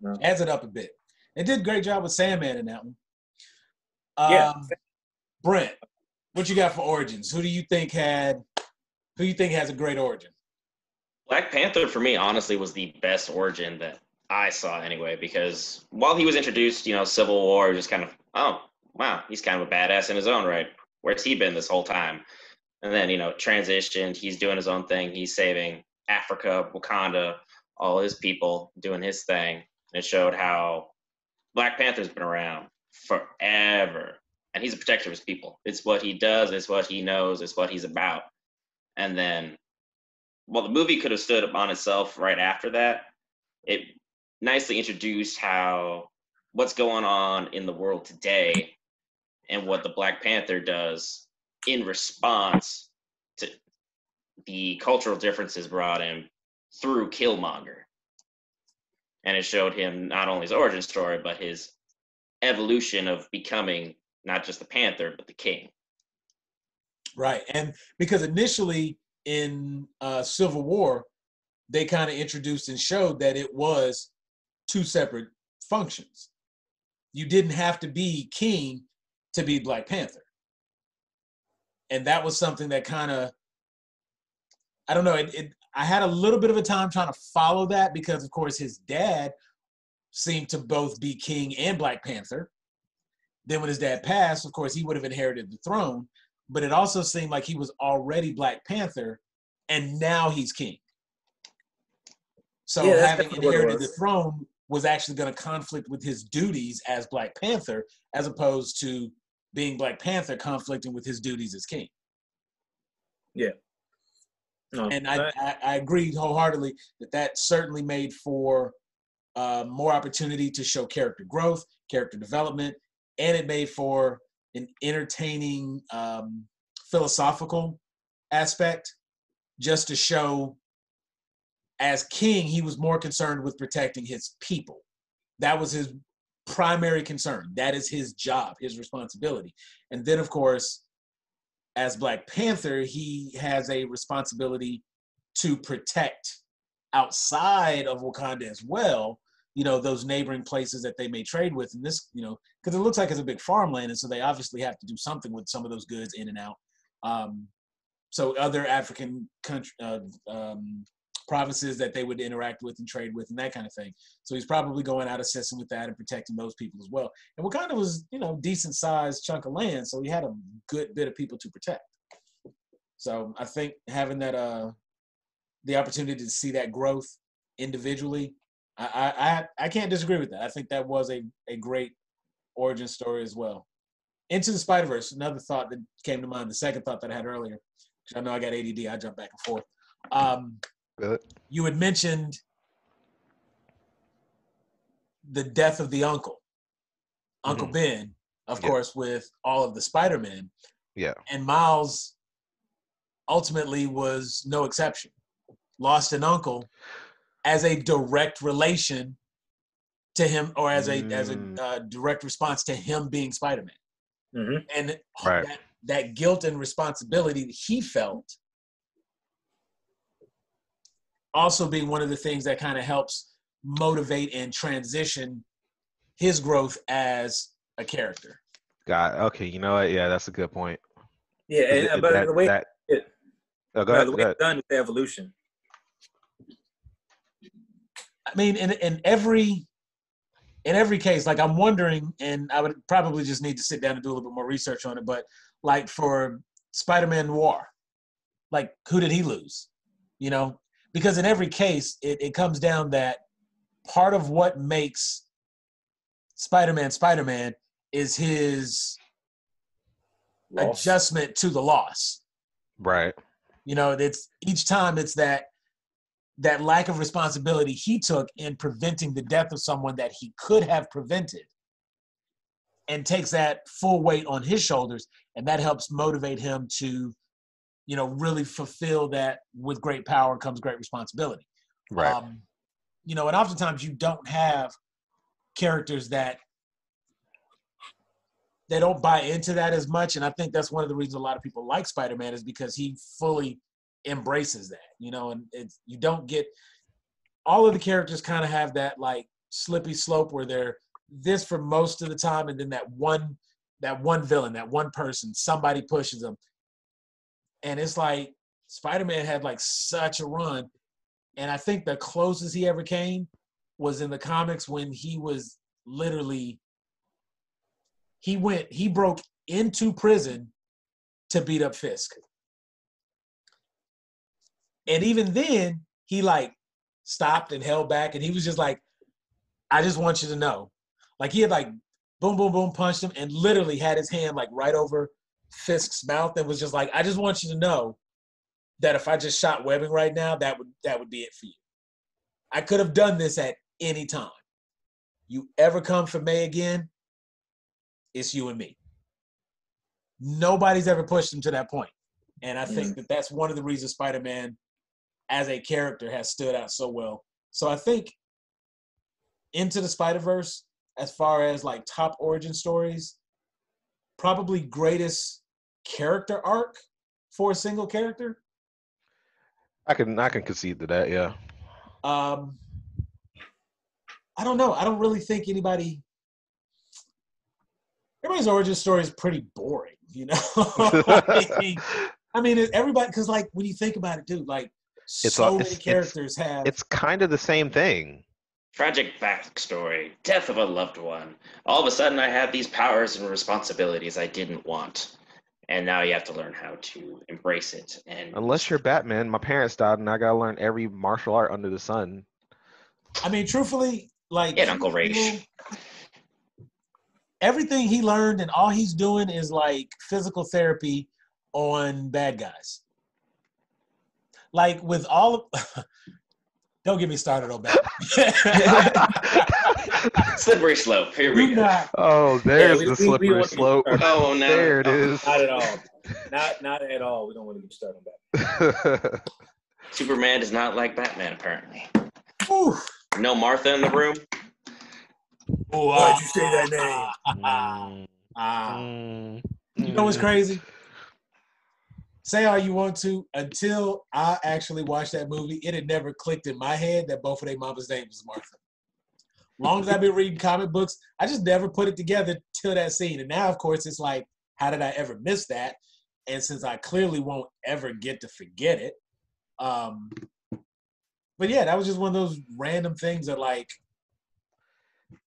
No. Adds it up a bit. They did a great job with Sandman in that one. Um, Yeah. Brent, what you got for origins? Who do you think had? Who you think has a great origin? Black Panther for me, honestly, was the best origin that I saw anyway. Because while he was introduced, you know, Civil War, just kind of, oh wow, he's kind of a badass in his own right. Where's he been this whole time? And then you know, transitioned. He's doing his own thing. He's saving Africa, Wakanda, all his people, doing his thing. It showed how Black Panther's been around forever, and he's a protector of his people. It's what he does. It's what he knows. It's what he's about. And then well, the movie could have stood up on itself right after that. It nicely introduced how what's going on in the world today and what the Black Panther does in response the cultural differences brought him through Killmonger. And it showed him not only his origin story, but his evolution of becoming not just the Panther, but the King. Right, and because initially in uh, Civil War, they kind of introduced and showed that it was two separate functions. You didn't have to be king to be Black Panther, and that was something that kind of I don't know. It, it, I had a little bit of a time trying to follow that because, of course, his dad seemed to both be king and Black Panther. Then, when his dad passed, of course, he would have inherited the throne but it also seemed like he was already Black Panther, and now he's king. So Yeah, having definitely what it inherited the throne was actually going to conflict with his duties as Black Panther, as opposed to being Black Panther conflicting with his duties as king. No, And I, I, I agree wholeheartedly that that certainly made for uh, more opportunity to show character growth, character development, and it made for an entertaining um, philosophical aspect just to show as king he was more concerned with protecting his people. That was his primary concern. That is his job his responsibility. And then of course as black panther he has a responsibility to protect outside of wakanda as well you know those neighboring places that they may trade with. And this you know because it looks like it's a big farmland and so they obviously have to do something with some of those goods in and out. Um, so other african country uh, um, provinces that they would interact with and trade with and that kind of thing so he's probably going out assisting with that and protecting those people as well and wakanda was you know decent sized chunk of land so he had a good bit of people to protect so i think having that uh the opportunity to see that growth individually I, I I can't disagree with that. I think that was a, a great origin story as well. Into the Spider Verse, another thought that came to mind. The second thought that I had earlier, I know I got ADD. I jump back and forth. Um, Good. you had mentioned the death of the uncle, Uncle Mhm. Ben, of Yeah. course, with all of the Spider Men, Yeah. and Miles ultimately was no exception. Lost an uncle as a direct relation to him, or as a as a Mm. uh, direct response to him being Spider Man, Mhm. and Right. that, that guilt and responsibility that he felt also being one of the things that kind of helps motivate and transition his growth as a character. Got okay. You know what? Yeah, that's a good point. Yeah, and, uh, but that- the way that- it- Oh, go ahead. the go way ahead. it's done is the evolution. I mean, in in every in every case, like I'm wondering, and I would probably just need to sit down and do a little bit more research on it. But like for Spider-Man Noir, like who did he lose? You know, because in every case, it, it comes down that part of what makes Spider-Man Spider-Man is his Loss. adjustment to the loss. Right. You know, it's each time it's that that lack of responsibility he took in preventing the death of someone that he could have prevented and takes that full weight on his shoulders and that helps motivate him to you know really fulfill that with great power comes great responsibility. Right. um, you know and oftentimes you don't have characters that they don't buy into that as much. And i think that's one of the reasons a lot of people like spider-man is because he fully embraces that you know and it's you don't get all of the characters kind of have that like slippy slope where they're this for most of the time and then that one that one villain that one person somebody pushes them and it's like spider-man had like such a run and i think the closest he ever came was in the comics when he was literally he went he broke into prison to beat up fisk. And even then he like stopped and held back and he was just like i just want you to know. Like he had like boom boom boom punched him and literally had his hand like right over fisk's mouth and was just like i just want you to know that if i just shot webbing right now that would that would be it for you. I could have done this at any time. You ever come for may again it's you and me. Nobody's ever pushed him to that point. And i think mm-hmm. that that's one of the reasons spider-man as a character has stood out so well. So i think into the spider-verse as far as like top origin stories probably greatest character arc for a single character I can I can concede to that. Yeah. um i don't know i don't really think anybody everybody's origin story is pretty boring you know I mean, I mean, everybody, because like when you think about it, dude, like It's so all- many it's- it's- characters have. it's kind of the same thing. Tragic backstory, death of a loved one. All of a sudden, I have these powers and responsibilities I didn't want, and now you have to learn how to embrace it. And Unless you're Batman, my parents died, and I gotta learn every martial art under the sun. I mean, truthfully, like Yeah, Uncle Raish. everything he learned and all he's doing is like physical therapy on bad guys. Like with all of, don't get me started on Batman. slippery slope. Here we go. oh, there's we- the we- we slippery slope. Oh no! There it is. Not at all. Not not at all. We don't want to get started on that. Superman does not like Batman. Apparently, Whew. no Martha in the room. Oh, Why'd you say that name? Mm, ah. mm, You know what's mm. crazy? Say all you want to. Until I actually watched that movie, it had never clicked in my head that both of their mama's name was Martha. Long as I've been reading comic books, I just never put it together till that scene. And now, of course, it's like, how did I ever miss that? And since I clearly won't ever get to forget it, um, but yeah, that was just one of those random things that like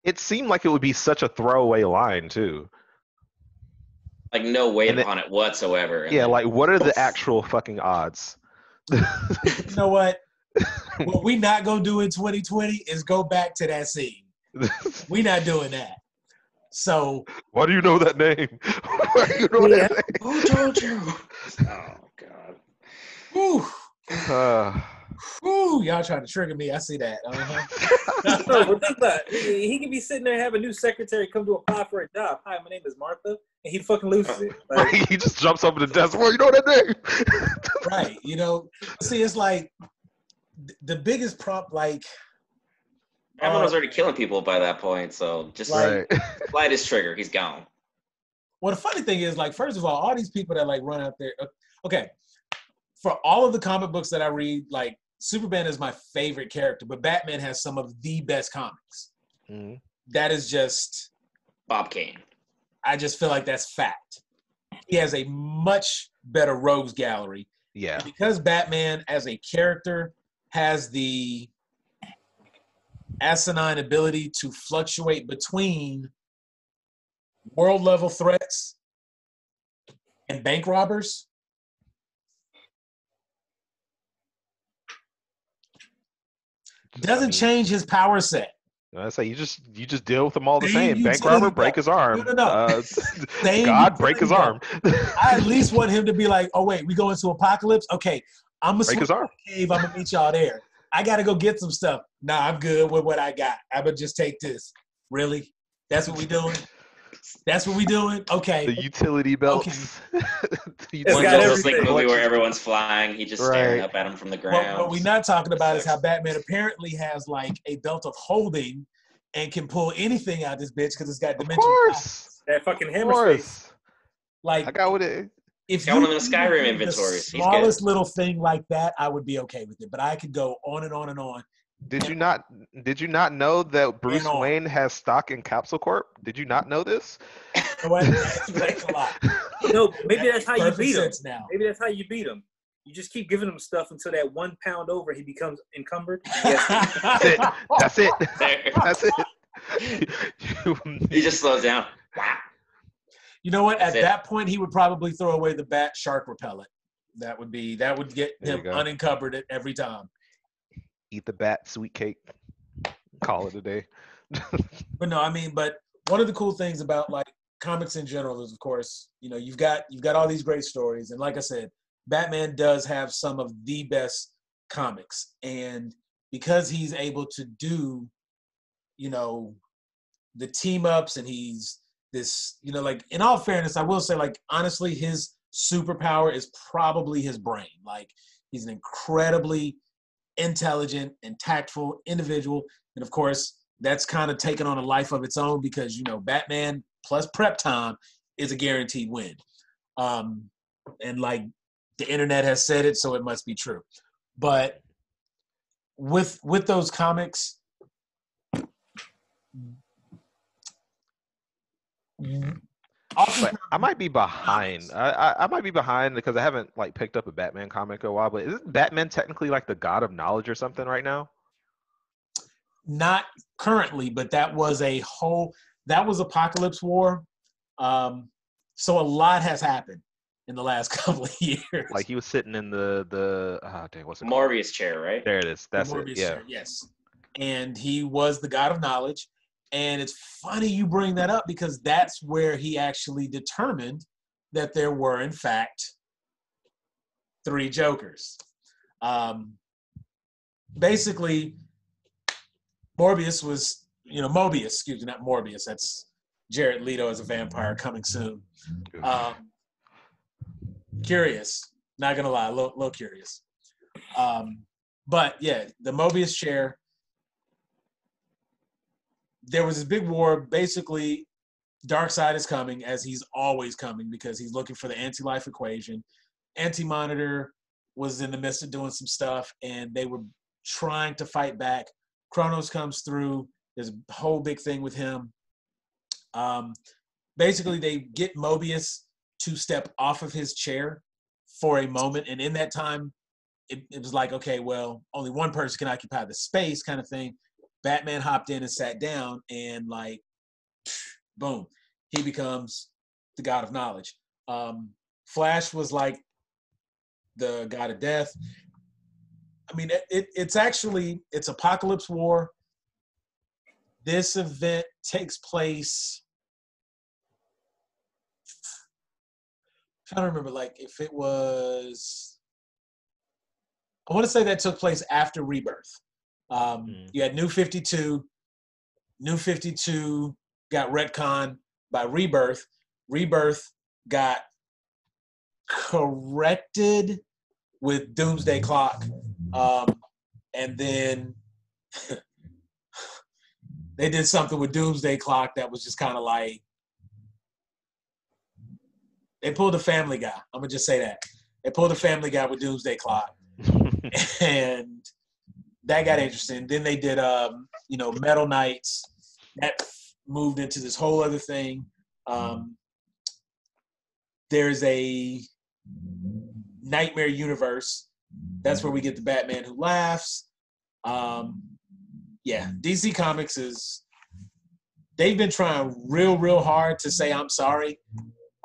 It seemed like it would be such a throwaway line too. Like no weight And it- upon it whatsoever. And Yeah, then- like what are the actual fucking odds? you know what? what we not gonna do in 2020 is go back to that scene. We not doing that. So Why do you know that name? Why do you know Yeah. that Who told you? oh God! whew. Uh, whew, y'all trying to trigger me. I see that. Uh-huh. no, but think about it. He, he could be sitting there have a new secretary come to apply for a job. Hi, my name is Martha, and he fucking loses it. Like, he just jumps over the desk. Well, you know that name. right. You know, see, it's like the biggest prop, like Batman was Uh, already killing people by that point, so just like, right. slide his trigger. He's gone. well, the funny thing is, like, first of all, all these people that like run out there. uh, Okay, for all of the comic books that I read, like Superman is my favorite character, but Batman has some of the best comics. Mhm. That is just Bob Kane. I just feel like that's fact. He has a much better rogues gallery Yeah. because Batman as a character has the asinine ability to fluctuate between world level threats and bank robbers. Doesn't I mean, change his power set. I say you just you just deal with them all the Same same. Bank robber, break his arm. No, no, no. Uh, Same God, break his arm. I at least want him to be like, oh wait, we go into apocalypse. Okay, I'm gonna break his arm. cave. I'm gonna meet y'all there. I gotta go get some stuff. Nah, I'm good with what I got. I'm gonna just take this. Really? That's what we doing? That's what we doing? Okay. The utility belts. The It's One got utility Justice League everything. movie where everyone's flying, he just staring up at him from the What, ground. what we're not talking about is how Batman apparently has like a belt of holding and can pull anything out this bitch because it's got Of course. That fucking Of hammer space. course. Like I got what it. if Got you one of the Skyrim me inventories. the smallest little thing like that, I would be okay with it. But I could go on and on and on. Did you not? Did you not know that Bruce on. Wayne has stock in Capsule Corp? Did you not know this? You know what? That explains a lot. No, maybe that's how you beat him. now. Maybe that's how you beat him. You just keep giving him stuff until that one pound over, he becomes encumbered. Yes. That's it. That's it. That's it. he just slows down. Wow. You know what? At That's it. that point, he would probably throw away the bat shark repellent. That would be that would get There him unencumbered at every time. Eat the bat sweet cake. Call it a day. But no, I mean, but one of the cool things about like comics in general is, of course, you know, you've got you've got all these great stories, and like I said, Batman does have some of the best comics, and because he's able to do, you know, the team ups, and he's this, you know, like in all fairness, I will say, like honestly, his superpower is probably his brain. Like he's an incredibly intelligent and tactful individual, and of course, that's kind of taken on a life of its own because you know Batman plus prep time is a guaranteed win. Um, and like the internet has said it, so it must be true. But with with those comics, often I might be behind. I, I I might be behind because I haven't like picked up a Batman comic in a while. But isn't Batman technically like the god of knowledge or something right now? not currently, but that was a whole that was Apocalypse War. Um, so a lot has happened in the last couple of years. Like he was sitting in the the ah dang what's it called? Morbius chair, right? There it is. The That's it. Yeah. chair, Yes. And he was the god of knowledge. And it's funny you bring that up because that's where he actually determined that there were, in fact, three Jokers. Um, basically, Morbius was, you know, Mobius, excuse me, not Morbius. That's Jared Leto as a vampire coming soon. Um, curious, not gonna lie, a little, little curious. Um, but yeah, the Mobius chair. There was this big war. Basically, Darkseid is coming as he's always coming because he's looking for the anti-life equation. Anti-Monitor was in the midst of doing some stuff, and they were trying to fight back. Kronos comes through. There's a whole big thing with him. Um, basically, they get Mobius to step off of his chair for a moment, and in that time, it, it was like, okay, well, only one person can occupy the space, kind of thing. Batman hopped in and sat down, and like, boom, he becomes the god of knowledge. Um, Flash was like the god of death. I mean, it, it, it's actually it's Apocalypse War. This event takes place. trying to remember, like if it was. I want to say that took place after Rebirth. Um, Mm. You had New Fifty Two. New Fifty Two got retcon by Rebirth. Rebirth got corrected with Doomsday Clock, um, and then they did something with Doomsday Clock that was just kind of like they pulled a Family Guy. I'm gonna just say that they pulled a Family Guy with Doomsday Clock, and that got interesting. Then they did, um, you know, Metal Knights. That moved into this whole other thing. Um, there's a Nightmare Universe. That's where we get the Batman Who Laughs. Um, yeah, DC Comics is. They've been trying real, real hard to say I'm sorry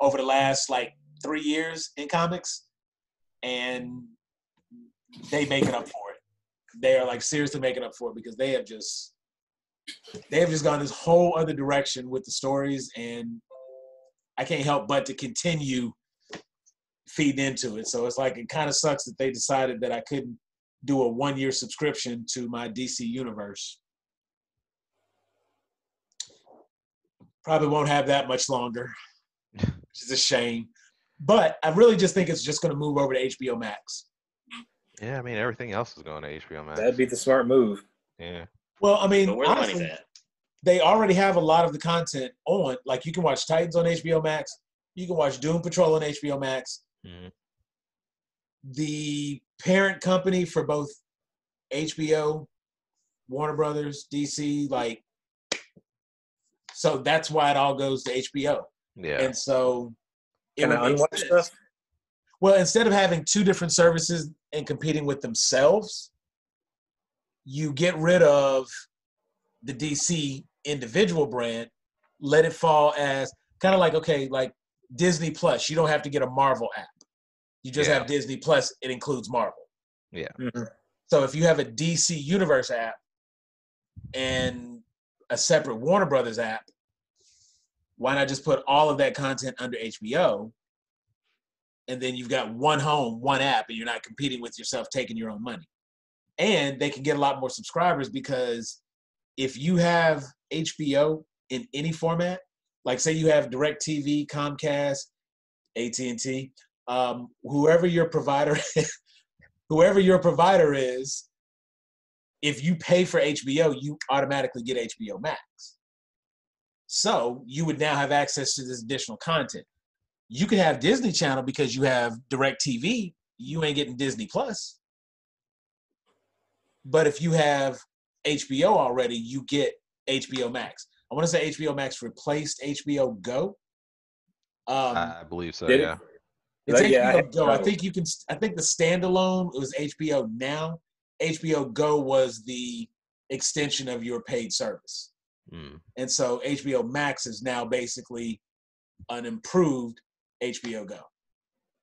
over the last like three years in comics, and they make it up for it. They are like seriously making up for it because they have just they've just gone this whole other direction with the stories, and I can't help but to continue feeding into it. So it's like it kind of sucks that they decided that I couldn't do a one year subscription to my DC universe. Probably won't have that much longer, which is a shame. But I really just think it's just going to move over to HBO Max. Yeah, I mean everything else is going to HBO Max. That'd be the smart move. yeah. Well, I mean, But where the honestly, money's at? they already have a lot of the content on. Like you can watch Titans on HBO Max. You can watch Doom Patrol on HBO Max. Mhm. The parent company for both HBO, Warner Brothers, DC, like, so that's why it all goes to HBO. Yeah. And so, it Can I would make unwatch sense. stuff? Well, instead of having two different services and competing with themselves, you get rid of the DC individual brand, let it fall as kind of like okay, like Disney Plus. You don't have to get a Marvel app. You just Yeah. have Disney Plus. It includes Marvel. Mhm. So if you have a DC Universe app and a separate Warner Brothers app, why not just put all of that content under HBO? And then you've got one home, one app, and you're not competing with yourself taking your own money. And they can get a lot more subscribers because if you have HBO in any format, like say you have DirecTV, Comcast, AT&T, um, whoever your provider whoever your provider is, if you pay for HBO, you automatically get HBO Max. So you would now have access to this additional content. You could have Disney Channel because you have DirecTV. You ain't getting Disney Plus. But if you have HBO already, you get HBO Max. I want to say HBO Max replaced HBO Go. Um, I believe so. Did it? Yeah. it's Like, yeah, I HBO had Go. I think you can. I think the standalone it was HBO Now. HBO Go was the extension of your paid service, Mm. and so HBO Max is now basically an improved HBO Go.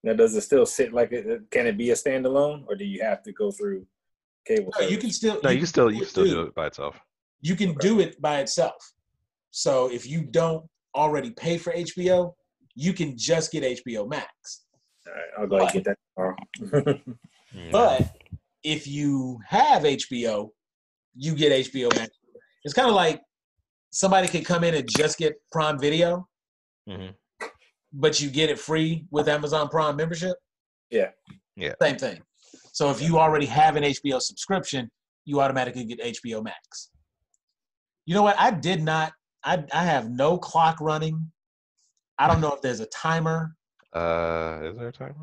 Now, does it still sit like it? Can it be a standalone, or do you have to go through cable? No, you can still. No, you can still you can still it do it by itself. You can do it by itself. So if you don't already pay for HBO, you can just get HBO Max. All right, I'll go ahead and get that tomorrow. But if you have HBO, you get HBO Max. It's kind of like somebody could come in and just get Prime Video, Mhm. But you get it free with Amazon Prime membership. Yeah. Yeah. Same thing. So if you already have an HBO subscription, you automatically get HBO Max. You know what? I did not. I I have no clock running. I don't know if there's a timer. Uh, is there a timer?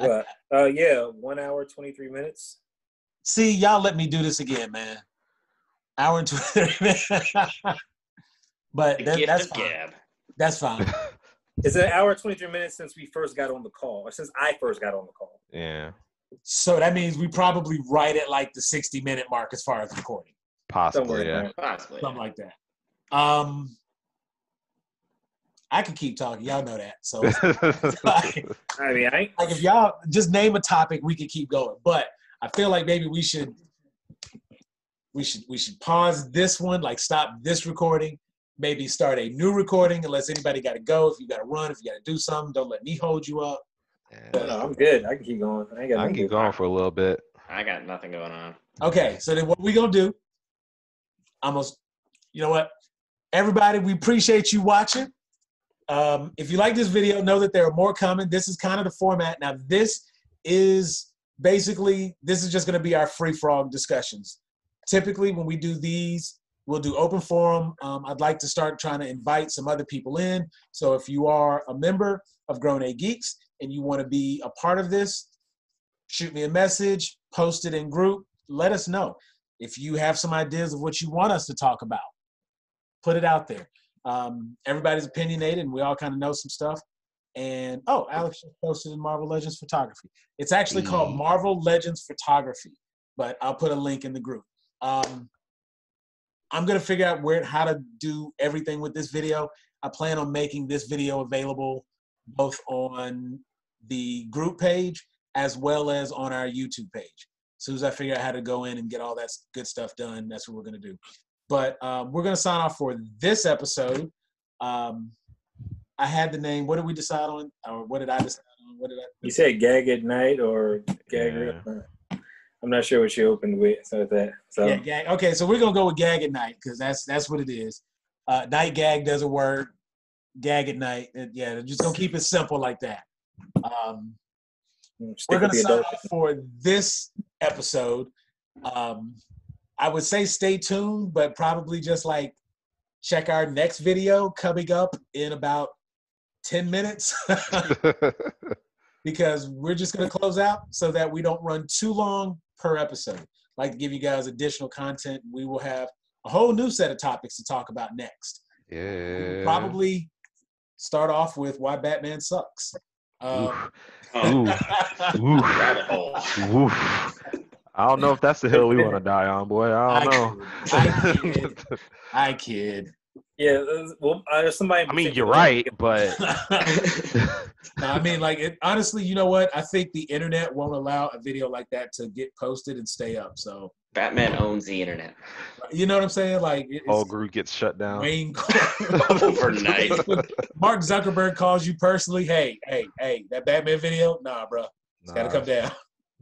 uh, uh, yeah, one hour twenty three minutes. See, y'all let me do this again, man. Hour and twenty minutes. but The that, gift that's of fine. gab. That's fine. It's an hour twenty three minutes since we first got on the call, or since I first got on the call. Yeah, So that means we probably right at like the 60 minute mark as far as recording. possibly. Yeah. Possibly. Something like that. Um I could keep talking. Y'all know that. So like, I mean, I like if y'all just name a topic, we could keep going. But I feel like maybe we should we should we should pause this one, like stop this recording, maybe start a new recording unless anybody gotta go. If you gotta run, if you gotta do something, don't let me hold you up. Yeah. no, I'm good. I can keep going. I ain't got I can keep to- going for a little bit. I got nothing going on. Okay, so then what we gonna do? Almost, you know what? Everybody, we appreciate you watching. Um, if you like this video, know that there are more coming. This is kind of the format. Now, this is basically this is just gonna be our free frog discussions. Typically, when we do these, we'll do open forum. Um, I'd like to start trying to invite some other people in. So if you are a member of Grown A Geeks and you want to be a part of this, shoot me a message, post it in group, let us know. If you have some ideas of what you want us to talk about, put it out there. Um, everybody's opinionated, and we all kind of know some stuff. And oh, Alex just posted in Marvel Legends Photography. It's actually called Mm. Marvel Legends Photography, but I'll put a link in the group. Um, I'm gonna figure out where how to do everything with this video. I plan on making this video available both on the group page as well as on our YouTube page. As soon as I figure out how to go in and get all that good stuff done, that's what we're gonna do. But um, we're gonna sign off for this episode. Um, I had the name. What did we decide on, or what did I decide on? What did I? You said gag at night or gag. I'm not sure what you opened with. So that. So Yeah, gag. Okay, so we're gonna go with gag at night because that's that's what it is. Uh, night gag doesn't work. Gag at night. Uh, yeah, just gonna keep it simple like that. Um, we're gonna sign off for this episode. Um, I would say stay tuned, but probably just like check our next video coming up in about ten minutes because we're just gonna close out so that we don't run too long per episode. like to give you guys additional content. We will have a whole new set of topics to talk about next. We will Yeah. Probably start off with why Batman sucks. Uh, Oh, Ooh. Ooh. rabbit hole. Ooh. I don't know if that's the hill we want to die on, boy. I don't know. I kid. I kid. Yeah, well, uh, somebody. I mean, you're right, but No, I mean, like, it, honestly, you know what? I think the internet won't allow a video like that to get posted and stay up. So, Batman owns the internet you know what I'm saying? Like, it- whole it's group gets shut down. Wayne. overnight. Mark Zuckerberg calls you personally. Hey, hey, hey, that Batman video? Nah, bro, it's got to come down.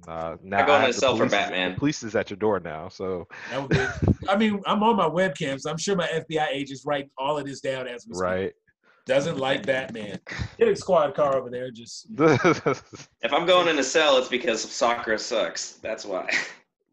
Uh, nah, now go on I a the sell for police- Batman. The police is at your door now, so That would be, I mean, I'm on my webcam, so I'm sure my FBI agents write all of this down as we speak. right. Doesn't like Batman. Get a squad car over there. Just If I'm going in a cell, it's because soccer sucks. That's why.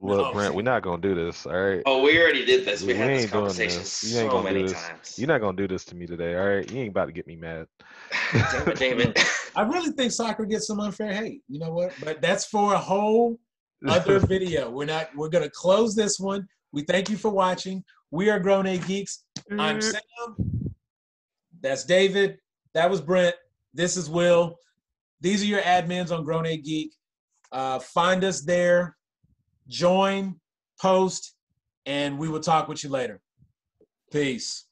Look, Oh, Brent, we're not gonna do this. All right. Oh, we already did this. We We had this conversation this. You ain't so gonna do many this. times. You're not gonna do this to me today. All right. You ain't about to get me mad. Damn it, David. I really think soccer gets some unfair hate. You know what? But that's for a whole other video. We're not. We're gonna close this one. We thank you for watching. We are Grown A Geeks. I'm Sam. That's David. That was Brent. This is Will. These are your admins on Grown A Geek. Uh, find us there. Join, post, and we will talk with you later. Peace.